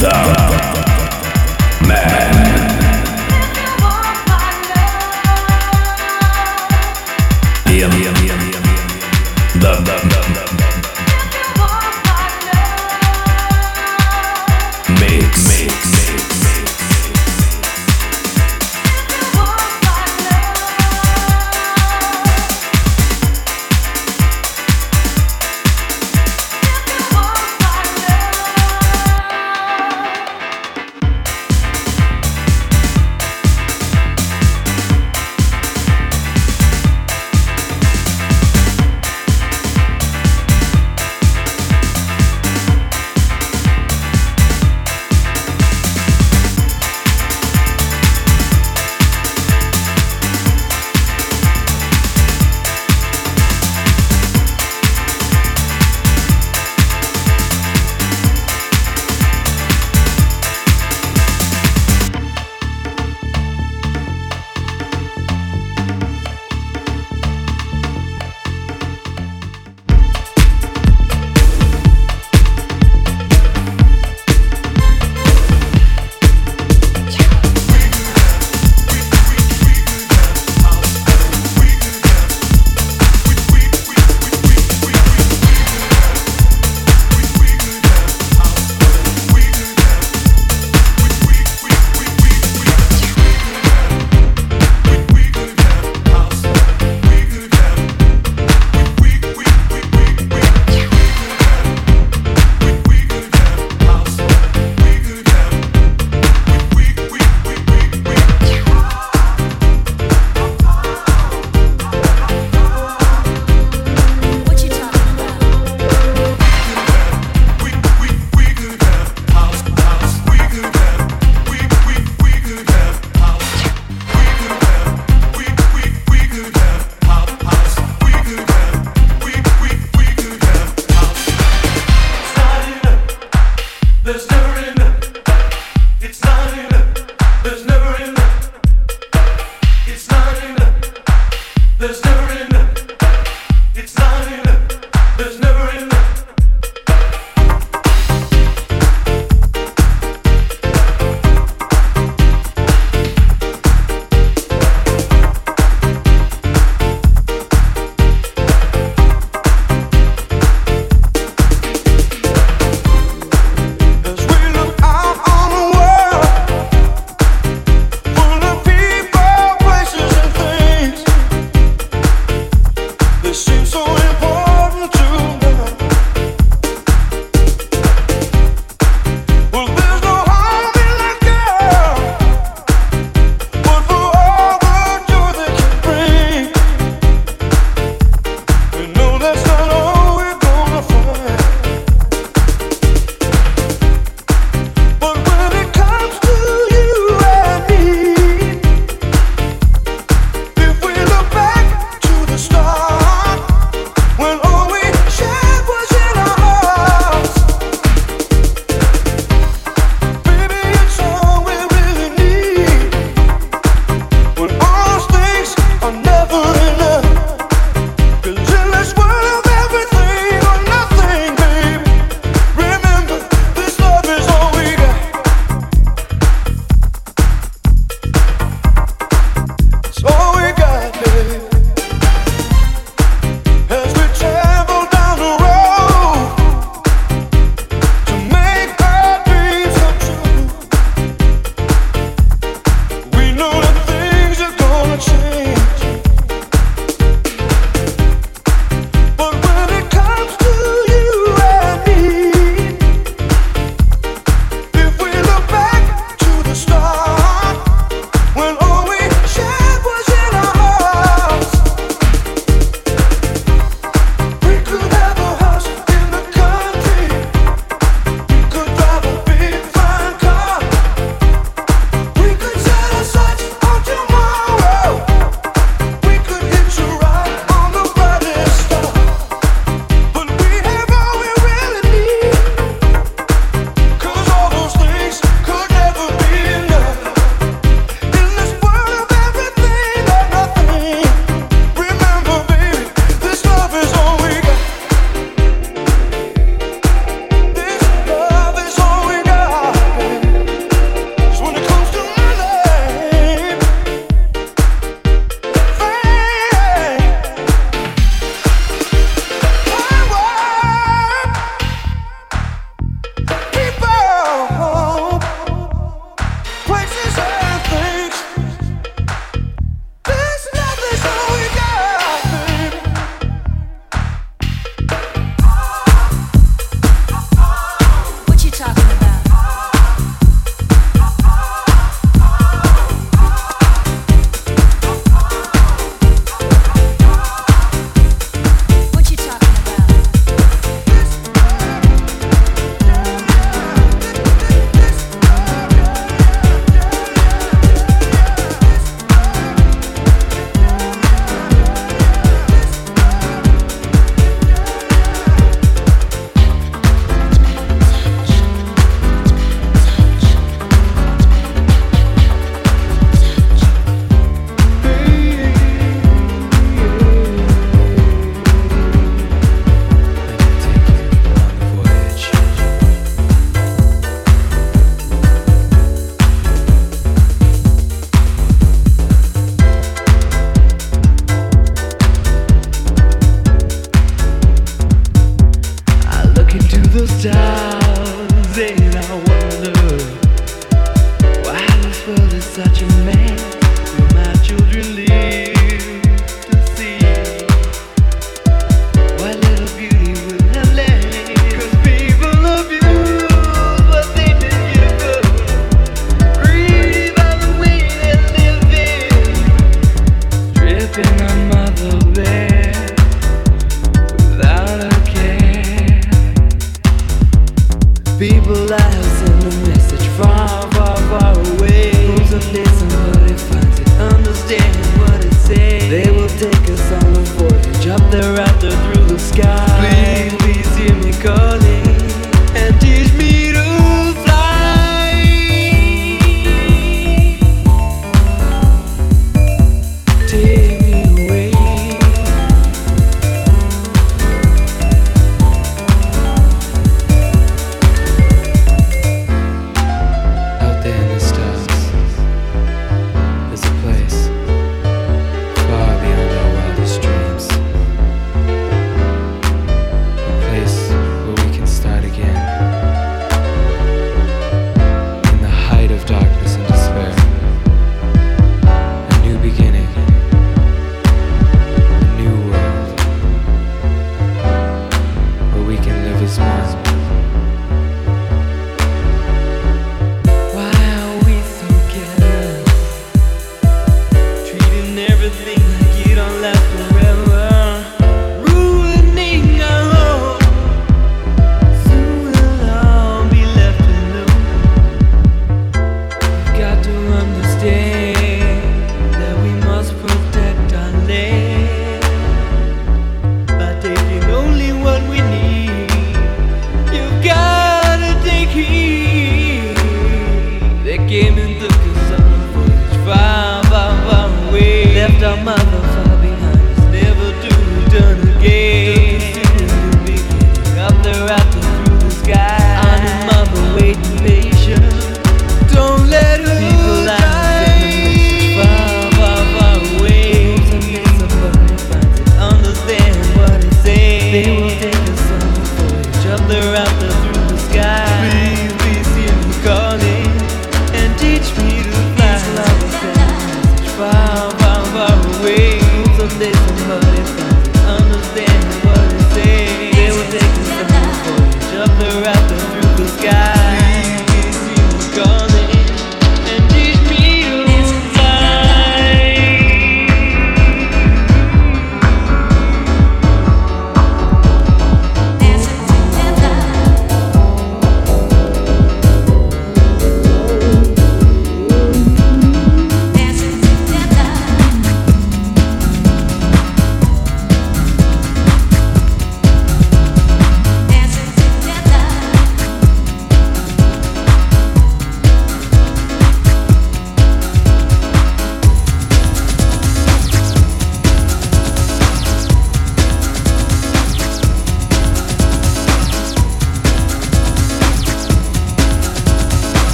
Down.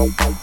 Five o'clock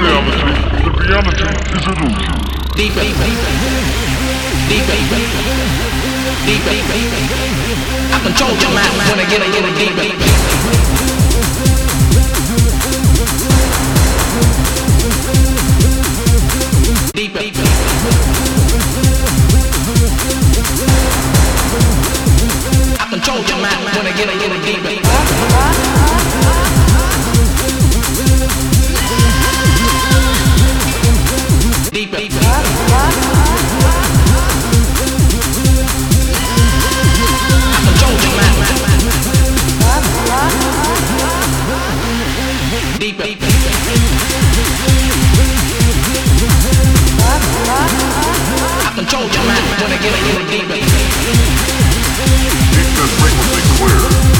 reality, the reality is illusion. Deeper, deeper, deeper, deeper. I control your mind when I get a little deeper. Deeper, deeper. I control your mind when I get a little deeper. told you, man, when I get a you deeper. Keep this frequency clear.